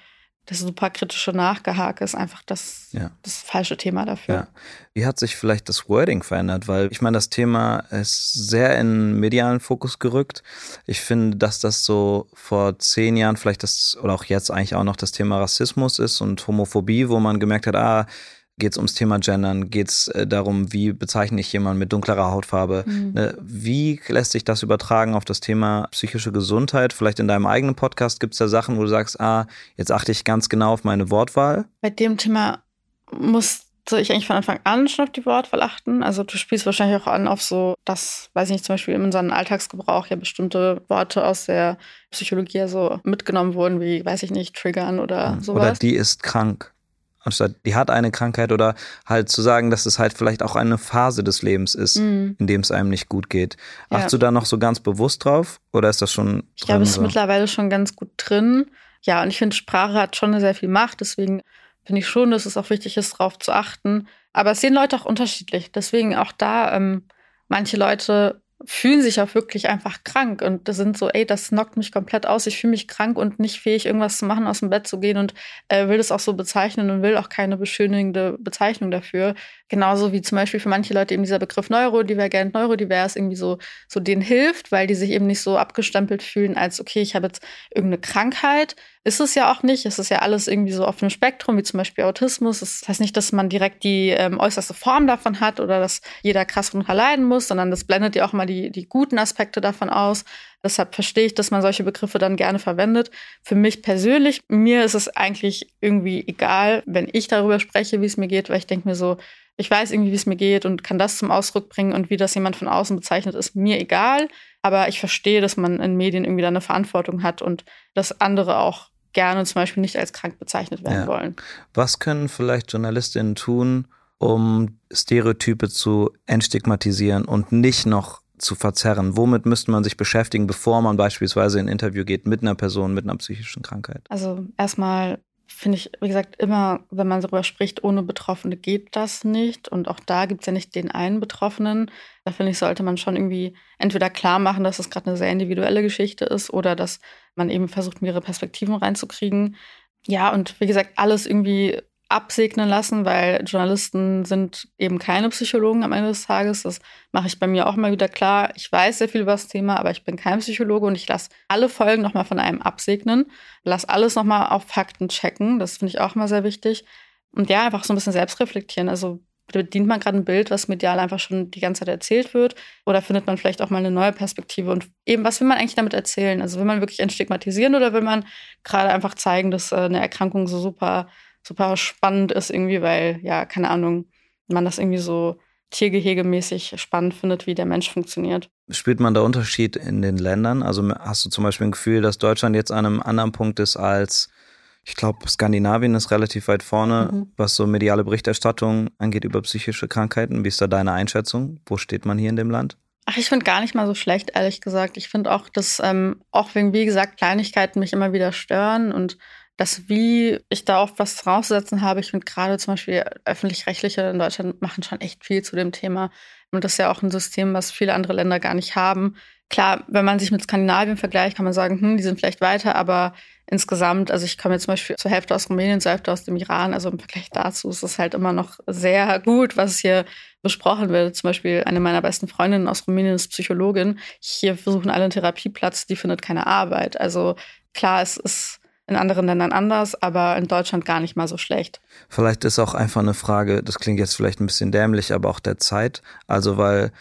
das super kritische Nachgehake ist einfach das, ja. das falsche Thema dafür. Ja. Wie hat sich vielleicht das Wording verändert? Weil ich meine, das Thema ist sehr in medialen Fokus gerückt. Ich finde, dass das so vor zehn Jahren vielleicht das, oder auch jetzt eigentlich auch noch das Thema Rassismus ist und Homophobie, wo man gemerkt hat, ah, geht es ums Thema Gendern, geht es äh, darum, wie bezeichne ich jemanden mit dunklerer Hautfarbe. Mhm. Ne, wie lässt sich das übertragen auf das Thema psychische Gesundheit? Vielleicht in deinem eigenen Podcast gibt es da Sachen, wo du sagst, ah, jetzt achte ich ganz genau auf meine Wortwahl. Bei dem Thema musste ich eigentlich von Anfang an schon auf die Wortwahl achten. Also du spielst wahrscheinlich auch an auf so, dass, weiß ich nicht, zum Beispiel in unserem Alltagsgebrauch ja bestimmte Worte aus der Psychologie so mitgenommen wurden, wie, weiß ich nicht, triggern oder mhm. sowas. Oder die ist krank anstatt die hat eine Krankheit oder halt zu sagen, dass es halt vielleicht auch eine Phase des Lebens ist, mhm. in dem es einem nicht gut geht. Ja. Achtest du da noch so ganz bewusst drauf oder ist das schon? Ich glaube, es ist so? mittlerweile schon ganz gut drin. Ja, und ich finde, Sprache hat schon sehr viel Macht. Deswegen finde ich schon, dass es auch wichtig ist, darauf zu achten. Aber es sehen Leute auch unterschiedlich. Deswegen auch da, ähm, manche Leute fühlen sich auch wirklich einfach krank und sind so, ey, das knockt mich komplett aus. Ich fühle mich krank und nicht fähig, irgendwas zu machen, aus dem Bett zu gehen und äh, will das auch so bezeichnen und will auch keine beschönigende Bezeichnung dafür. Genauso wie zum Beispiel für manche Leute eben dieser Begriff neurodivergent, neurodivers irgendwie so, so denen hilft, weil die sich eben nicht so abgestempelt fühlen als, okay, ich habe jetzt irgendeine Krankheit. Ist es ja auch nicht. Es ist ja alles irgendwie so auf einem Spektrum, wie zum Beispiel Autismus. Das heißt nicht, dass man direkt die ähm, äußerste Form davon hat oder dass jeder krass drunter leiden muss, sondern das blendet ja auch mal die, die guten Aspekte davon aus. Deshalb verstehe ich, dass man solche Begriffe dann gerne verwendet. Für mich persönlich, mir ist es eigentlich irgendwie egal, wenn ich darüber spreche, wie es mir geht, weil ich denke mir so, ich weiß irgendwie, wie es mir geht und kann das zum Ausdruck bringen und wie das jemand von außen bezeichnet, ist mir egal. Aber ich verstehe, dass man in Medien irgendwie da eine Verantwortung hat und dass andere auch gerne zum Beispiel nicht als krank bezeichnet werden ja. wollen. Was können vielleicht Journalistinnen tun, um Stereotype zu entstigmatisieren und nicht noch zu verzerren? Womit müsste man sich beschäftigen, bevor man beispielsweise in ein Interview geht mit einer Person mit einer psychischen Krankheit? Also erstmal finde ich, wie gesagt, immer, wenn man darüber spricht, ohne Betroffene geht das nicht. Und auch da gibt es ja nicht den einen Betroffenen. Da finde ich, sollte man schon irgendwie entweder klar machen, dass es gerade eine sehr individuelle Geschichte ist oder dass man eben versucht, mehrere Perspektiven reinzukriegen. Ja, und wie gesagt, alles irgendwie absegnen lassen, weil Journalisten sind eben keine Psychologen am Ende des Tages. Das mache ich bei mir auch immer wieder klar. Ich weiß sehr viel über das Thema, aber ich bin kein Psychologe und ich lasse alle Folgen nochmal von einem absegnen. Lass alles nochmal auf Fakten checken. Das finde ich auch immer sehr wichtig. Und ja, einfach so ein bisschen selbst reflektieren. Also bedient man gerade ein Bild, was medial einfach schon die ganze Zeit erzählt wird? Oder findet man vielleicht auch mal eine neue Perspektive? Und eben, was will man eigentlich damit erzählen? Also will man wirklich entstigmatisieren oder will man gerade einfach zeigen, dass äh, eine Erkrankung so super super spannend ist irgendwie, weil, ja, keine Ahnung, man das irgendwie so tiergehegemäßig spannend findet, wie der Mensch funktioniert. Spürt man da Unterschied in den Ländern? Also hast du zum Beispiel ein Gefühl, dass Deutschland jetzt an einem anderen Punkt ist als, ich glaube, Skandinavien ist relativ weit vorne, mhm. was so mediale Berichterstattung angeht über psychische Krankheiten. Wie ist da deine Einschätzung? Wo steht man hier in dem Land? Ach, ich finde gar nicht mal so schlecht, ehrlich gesagt. Ich finde auch, dass ähm, auch wegen, wie gesagt, Kleinigkeiten mich immer wieder stören und dass wie ich da oft was rauszusetzen habe. Ich finde gerade zum Beispiel öffentlich-rechtliche in Deutschland machen schon echt viel zu dem Thema. Und das ist ja auch ein System, was viele andere Länder gar nicht haben. Klar, wenn man sich mit Skandinavien vergleicht, kann man sagen, hm, die sind vielleicht weiter, aber insgesamt, also ich komme jetzt zum Beispiel zur Hälfte aus Rumänien, zur Hälfte aus dem Iran, also im Vergleich dazu ist es halt immer noch sehr gut, was hier besprochen wird. Zum Beispiel eine meiner besten Freundinnen aus Rumänien ist Psychologin. Hier versuchen alle einen Therapieplatz, die findet keine Arbeit. Also klar, es ist in anderen Ländern anders, aber in Deutschland gar nicht mal so schlecht. Vielleicht ist auch einfach eine Frage, das klingt jetzt vielleicht ein bisschen dämlich, aber auch der Zeit. Also weil,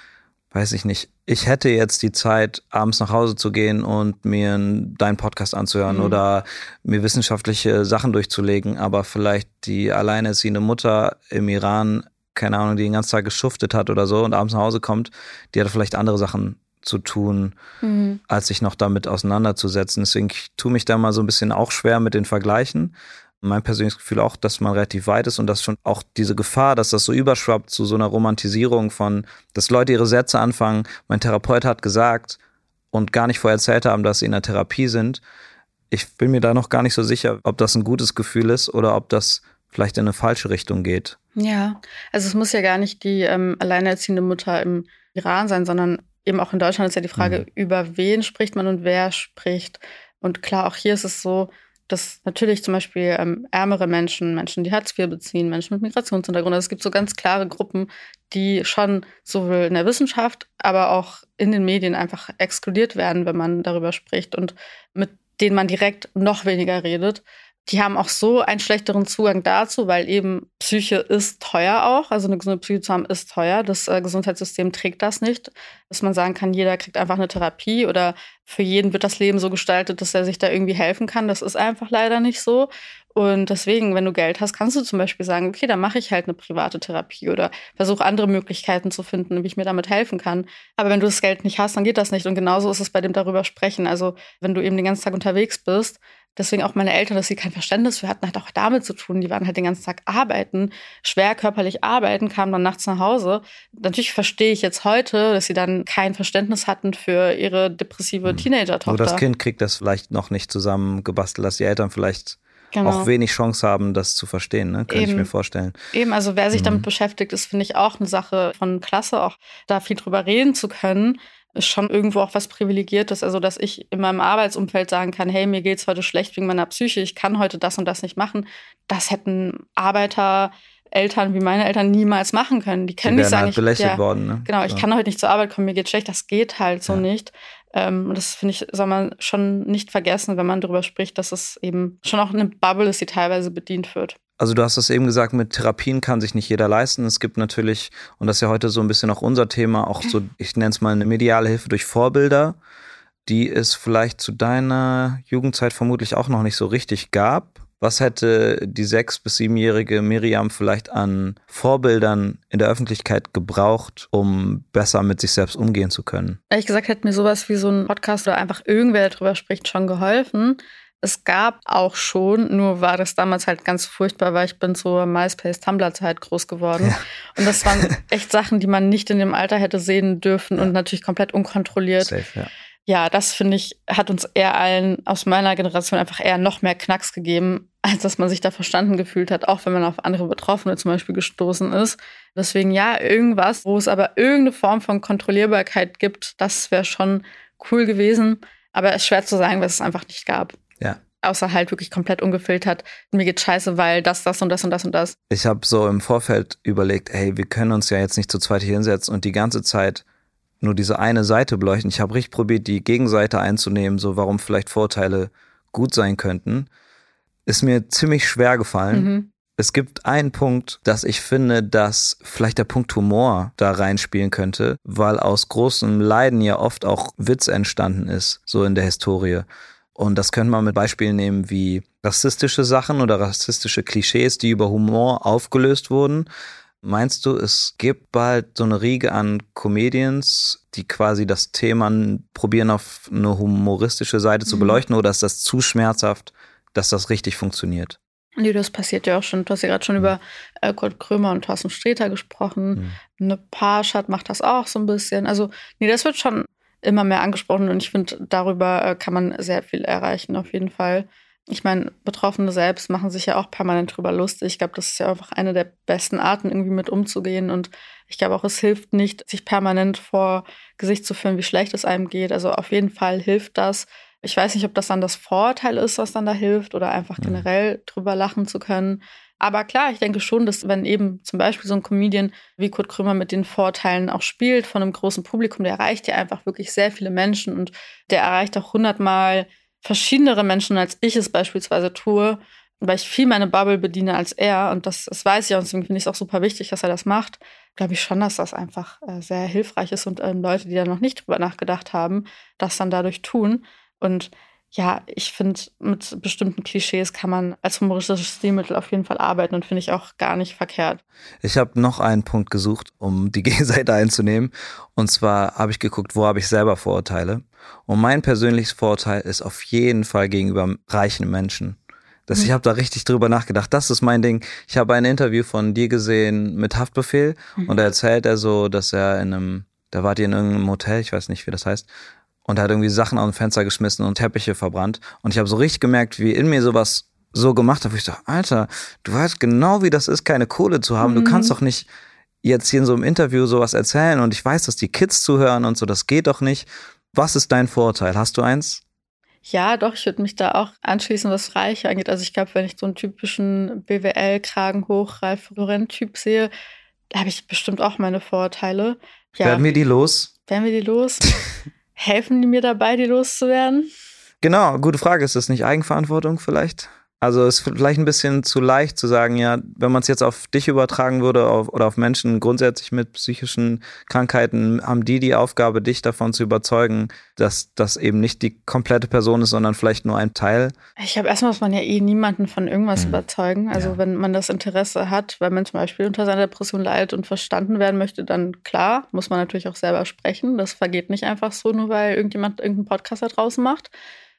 weiß ich nicht, ich hätte jetzt die Zeit, abends nach Hause zu gehen und mir deinen Podcast anzuhören mhm. oder mir wissenschaftliche Sachen durchzulegen, aber vielleicht die alleinerziehende Mutter im Iran, keine Ahnung, die den ganzen Tag geschuftet hat oder so und abends nach Hause kommt, die hat vielleicht andere Sachen zu tun, mhm. als sich noch damit auseinanderzusetzen. Deswegen tue mich da mal so ein bisschen auch schwer mit den Vergleichen. Mein persönliches Gefühl auch, dass man relativ weit ist und dass schon auch diese Gefahr, dass das so überschwappt zu so einer Romantisierung von, dass Leute ihre Sätze anfangen, mein Therapeut hat gesagt und gar nicht vorher erzählt haben, dass sie in der Therapie sind. Ich bin mir da noch gar nicht so sicher, ob das ein gutes Gefühl ist oder ob das vielleicht in eine falsche Richtung geht. Ja, also es muss ja gar nicht die ähm, alleinerziehende Mutter im Iran sein, sondern eben auch in Deutschland ist ja die Frage, mhm. über wen spricht man und wer spricht. Und klar, auch hier ist es so, dass natürlich zum Beispiel ähm, ärmere Menschen, Menschen, die Hartz IV beziehen, Menschen mit Migrationshintergrund, also es gibt so ganz klare Gruppen, die schon sowohl in der Wissenschaft, aber auch in den Medien einfach exkludiert werden, wenn man darüber spricht und mit denen man direkt noch weniger redet die haben auch so einen schlechteren Zugang dazu, weil eben Psyche ist teuer auch. Also eine gesunde Psyche zu haben ist teuer. Das äh, Gesundheitssystem trägt das nicht. Dass man sagen kann, jeder kriegt einfach eine Therapie oder für jeden wird das Leben so gestaltet, dass er sich da irgendwie helfen kann. Das ist einfach leider nicht so. Und deswegen, wenn du Geld hast, kannst du zum Beispiel sagen, okay, dann mache ich halt eine private Therapie oder versuche andere Möglichkeiten zu finden, wie ich mir damit helfen kann. Aber wenn du das Geld nicht hast, dann geht das nicht. Und genauso ist es bei dem darüber sprechen. Also wenn du eben den ganzen Tag unterwegs bist, deswegen auch meine Eltern, dass sie kein Verständnis für hatten, hat auch damit zu tun. Die waren halt den ganzen Tag arbeiten, schwer körperlich arbeiten, kamen dann nachts nach Hause. Natürlich verstehe ich jetzt heute, dass sie dann kein Verständnis hatten für ihre depressive hm. Teenager-Tochter. Nur das Kind kriegt das vielleicht noch nicht zusammengebastelt, dass die Eltern vielleicht Genau. auch wenig Chance haben, das zu verstehen, ne? kann Eben. ich mir vorstellen. Eben, also wer sich mhm. damit beschäftigt, ist, finde ich, auch eine Sache von Klasse, auch da viel drüber reden zu können ist schon irgendwo auch was Privilegiertes. Also, dass ich in meinem Arbeitsumfeld sagen kann, hey, mir geht's heute schlecht wegen meiner Psyche, ich kann heute das und das nicht machen. Das hätten Arbeiter, Eltern wie meine Eltern niemals machen können. Die können Die nicht sagen, halt ich, ja, worden. Ne? genau, ich kann heute nicht zur Arbeit kommen, mir geht's schlecht. Das geht halt so Ja. nicht. Ähm, und das finde ich, soll man schon nicht vergessen, wenn man darüber spricht, dass es eben schon auch eine Bubble ist, die teilweise bedient wird. Also du hast es eben gesagt, mit Therapien kann sich nicht jeder leisten. Es gibt natürlich, und das ist ja heute so ein bisschen auch unser Thema, auch so, ich nenne es mal eine mediale Hilfe durch Vorbilder, die es vielleicht zu deiner Jugendzeit vermutlich auch noch nicht so richtig gab. Was hätte die sechs- bis siebenjährige Miriam vielleicht an Vorbildern in der Öffentlichkeit gebraucht, um besser mit sich selbst umgehen zu können? Ehrlich gesagt hätte mir sowas wie so ein Podcast oder einfach irgendwer, der darüber spricht, schon geholfen. Es gab auch schon, nur war das damals halt ganz furchtbar, weil ich bin zur MySpace-Tumblr-Zeit groß geworden. Ja. Und das waren echt Sachen, die man nicht in dem Alter hätte sehen dürfen und natürlich komplett unkontrolliert. Safe, ja. Ja, das finde ich, hat uns eher allen aus meiner Generation einfach eher noch mehr Knacks gegeben, als dass man sich da verstanden gefühlt hat, auch wenn man auf andere Betroffene zum Beispiel gestoßen ist. Deswegen ja, irgendwas, wo es aber irgendeine Form von Kontrollierbarkeit gibt, das wäre schon cool gewesen. Aber es ist schwer zu sagen, was es einfach nicht gab. Außer halt wirklich komplett ungefiltert. Mir geht scheiße, weil das, das und das und das und das. Ich habe so im Vorfeld überlegt, hey, wir können uns ja jetzt nicht zu zweit hier hinsetzen und die ganze Zeit nur diese eine Seite beleuchten. Ich habe richtig probiert, die Gegenseite einzunehmen, so warum vielleicht Vorteile gut sein könnten. Ist mir ziemlich schwer gefallen. Mhm. Es gibt einen Punkt, dass ich finde, dass vielleicht der Punkt Humor da reinspielen könnte, weil aus großem Leiden ja oft auch Witz entstanden ist, so in der Historie. Und das könnte man mit Beispielen nehmen wie rassistische Sachen oder rassistische Klischees, die über Humor aufgelöst wurden. Meinst du, es gibt bald so eine Riege an Comedians, die quasi das Thema probieren auf eine humoristische Seite zu Mhm. beleuchten oder ist das zu schmerzhaft, dass das richtig funktioniert? Nee, das passiert ja auch schon. Du hast ja gerade schon über äh, Kurt Krömer und Thorsten Sträter gesprochen. Mhm. Eine Parshad macht das auch so ein bisschen. Also, nee, das wird schon immer mehr angesprochen und ich finde, darüber äh, kann man sehr viel erreichen, auf jeden Fall. Ich meine, Betroffene selbst machen sich ja auch permanent drüber lustig. Ich glaube, das ist ja einfach eine der besten Arten, irgendwie mit umzugehen. Und ich glaube auch, es hilft nicht, sich permanent vor Gesicht zu führen, wie schlecht es einem geht. Also auf jeden Fall hilft das. Ich weiß nicht, ob das dann das Vorurteil ist, was dann da hilft, oder einfach Mhm. generell drüber lachen zu können. Aber klar, ich denke schon, dass wenn eben zum Beispiel so ein Comedian wie Kurt Krömer mit den Vorteilen auch spielt von einem großen Publikum, der erreicht ja einfach wirklich sehr viele Menschen und der erreicht auch hundertmal verschiedenere Menschen, als ich es beispielsweise tue, weil ich viel meine Bubble bediene als er und das, das weiß ich und deswegen finde ich es auch super wichtig, dass er das macht. Glaube ich schon, dass das einfach äh, sehr hilfreich ist und ähm, Leute, die da noch nicht drüber nachgedacht haben, das dann dadurch tun. Und ja, ich finde, mit bestimmten Klischees kann man als humoristisches Stilmittel auf jeden Fall arbeiten und finde ich auch gar nicht verkehrt. Ich habe noch einen Punkt gesucht, um die Gegenseite einzunehmen. Und zwar habe ich geguckt, wo habe ich selber Vorurteile. Und mein persönliches Vorurteil ist auf jeden Fall gegenüber reichen Menschen. Das, Ich habe da richtig drüber nachgedacht. Das ist mein Ding. Ich habe ein Interview von dir gesehen mit Haftbefehl und da erzählt er so, dass er in einem, da wart ihr in irgendeinem Hotel, ich weiß nicht, wie das heißt, und er hat irgendwie Sachen aus dem Fenster geschmissen und Teppiche verbrannt. Und ich habe so richtig gemerkt, wie in mir sowas so gemacht hat, wo ich so, Alter, du weißt genau, wie das ist, keine Kohle zu haben. Du kannst doch nicht jetzt hier in so einem Interview sowas erzählen und ich weiß, dass die Kids zuhören und so, das geht doch nicht. Was ist dein Vorurteil? Hast du eins? Ja, doch, ich würde mich da auch anschließen, was Reiche angeht. Also ich glaube, wenn ich so einen typischen BWL-Kragen hoch, Ralf Lauren-Typ sehe, da habe ich bestimmt auch meine Vorurteile. Ja, Werden wir die los? werden wir die los? Helfen die mir dabei, die loszuwerden? Genau, gute Frage. Ist das nicht Eigenverantwortung vielleicht? Also ist vielleicht ein bisschen zu leicht zu sagen, ja, wenn man es jetzt auf dich übertragen würde auf, oder auf Menschen grundsätzlich mit psychischen Krankheiten, haben die die Aufgabe, dich davon zu überzeugen, dass das eben nicht die komplette Person ist, sondern vielleicht nur ein Teil. Ich glaube, erstmal muss man ja eh niemanden von irgendwas Mhm. überzeugen. Also Ja. wenn man das Interesse hat, weil man zum Beispiel unter seiner Depression leidet und verstanden werden möchte, dann klar, muss man natürlich auch selber sprechen. Das vergeht nicht einfach so, nur weil irgendjemand irgendeinen Podcast da draußen macht,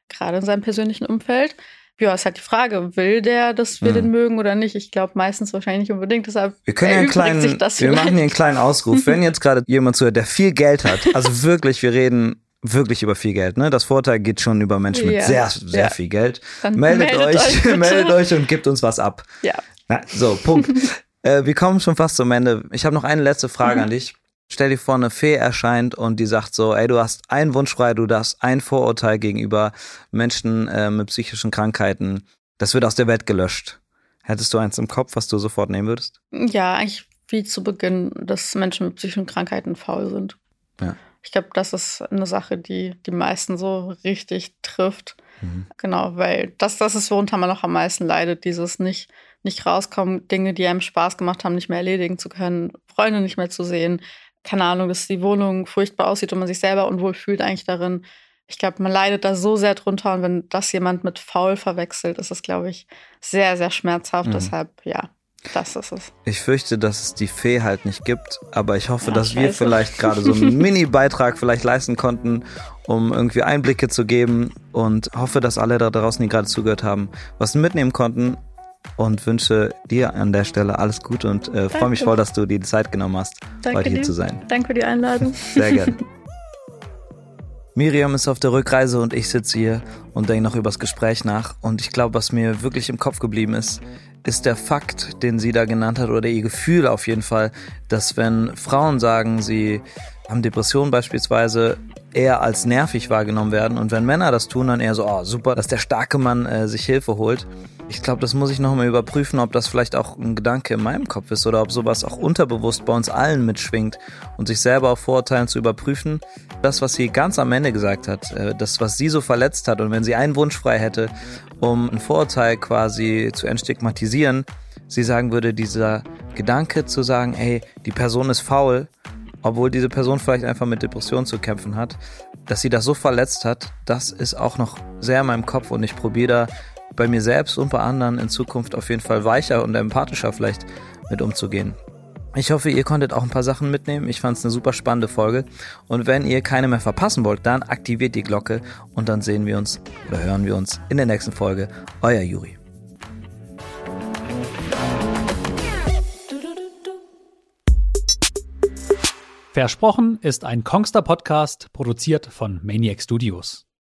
gerade in seinem persönlichen Umfeld. Ja, ist halt die Frage, will der, dass wir Mhm. den mögen oder nicht? Ich glaube meistens wahrscheinlich nicht unbedingt. Deshalb Wir können ja einen kleinen, sich das wir machen hier einen kleinen Ausruf. Wenn jetzt gerade jemand zuhört, der viel Geld hat, also wirklich, wir reden wirklich über viel Geld, ne? Das Vorteil geht schon über Menschen mit Ja. sehr, sehr Ja. viel Geld. Dann Meldet, euch, bitte. meldet euch und gebt uns was ab. Ja. Na, so, Punkt. äh, wir kommen schon fast zum Ende. Ich habe noch eine letzte Frage Mhm. an dich. Stell dir vor, eine Fee erscheint und die sagt so, ey, du hast einen Wunsch frei, du darfst ein Vorurteil gegenüber Menschen äh, mit psychischen Krankheiten, das wird aus der Welt gelöscht. Hättest du eins im Kopf, was du sofort nehmen würdest? Ja, eigentlich wie zu Beginn, dass Menschen mit psychischen Krankheiten faul sind. Ja. Ich glaube, das ist eine Sache, die die meisten so richtig trifft. Mhm. Genau, weil das, das ist, worunter man noch am meisten leidet, dieses nicht, nicht rauskommen, Dinge, die einem Spaß gemacht haben, nicht mehr erledigen zu können, Freunde nicht mehr zu sehen, keine Ahnung, dass die Wohnung furchtbar aussieht und man sich selber unwohl fühlt eigentlich darin. Ich glaube, man leidet da so sehr drunter und wenn das jemand mit faul verwechselt, ist es, glaube ich, sehr, sehr schmerzhaft. Mhm. Deshalb, ja, das ist es. Ich fürchte, dass es die Fee halt nicht gibt, aber ich hoffe, ja, dass scheiße. wir vielleicht gerade so einen Mini-Beitrag vielleicht leisten konnten, um irgendwie Einblicke zu geben und hoffe, dass alle da draußen, die gerade zugehört haben, was mitnehmen konnten und wünsche dir an der Stelle alles Gute und äh, freue mich voll, dass du dir die Zeit genommen hast, Danke heute hier dir. zu sein. Danke für die Einladung. Sehr gerne. Miriam ist auf der Rückreise und ich sitze hier und denke noch über das Gespräch nach. Und ich glaube, was mir wirklich im Kopf geblieben ist, ist der Fakt, den sie da genannt hat, oder ihr Gefühl auf jeden Fall, dass wenn Frauen sagen, sie haben Depressionen beispielsweise, eher als nervig wahrgenommen werden. Und wenn Männer das tun, dann eher so, oh super, dass der starke Mann äh, sich Hilfe holt. Ich glaube, das muss ich nochmal überprüfen, ob das vielleicht auch ein Gedanke in meinem Kopf ist oder ob sowas auch unterbewusst bei uns allen mitschwingt und sich selber auf Vorurteilen zu überprüfen. Das, was sie ganz am Ende gesagt hat, äh, das, was sie so verletzt hat und wenn sie einen Wunsch frei hätte, um ein Vorurteil quasi zu entstigmatisieren, sie sagen würde, dieser Gedanke zu sagen, ey, die Person ist faul, obwohl diese Person vielleicht einfach mit Depressionen zu kämpfen hat, dass sie das so verletzt hat, das ist auch noch sehr in meinem Kopf und ich probiere da bei mir selbst und bei anderen in Zukunft auf jeden Fall weicher und empathischer vielleicht mit umzugehen. Ich hoffe, ihr konntet auch ein paar Sachen mitnehmen. Ich fand es eine super spannende Folge. Und wenn ihr keine mehr verpassen wollt, dann aktiviert die Glocke und dann sehen wir uns oder hören wir uns in der nächsten Folge. Euer Juri. Versprochen ist ein Kongster Podcast, produziert von Maniac Studios.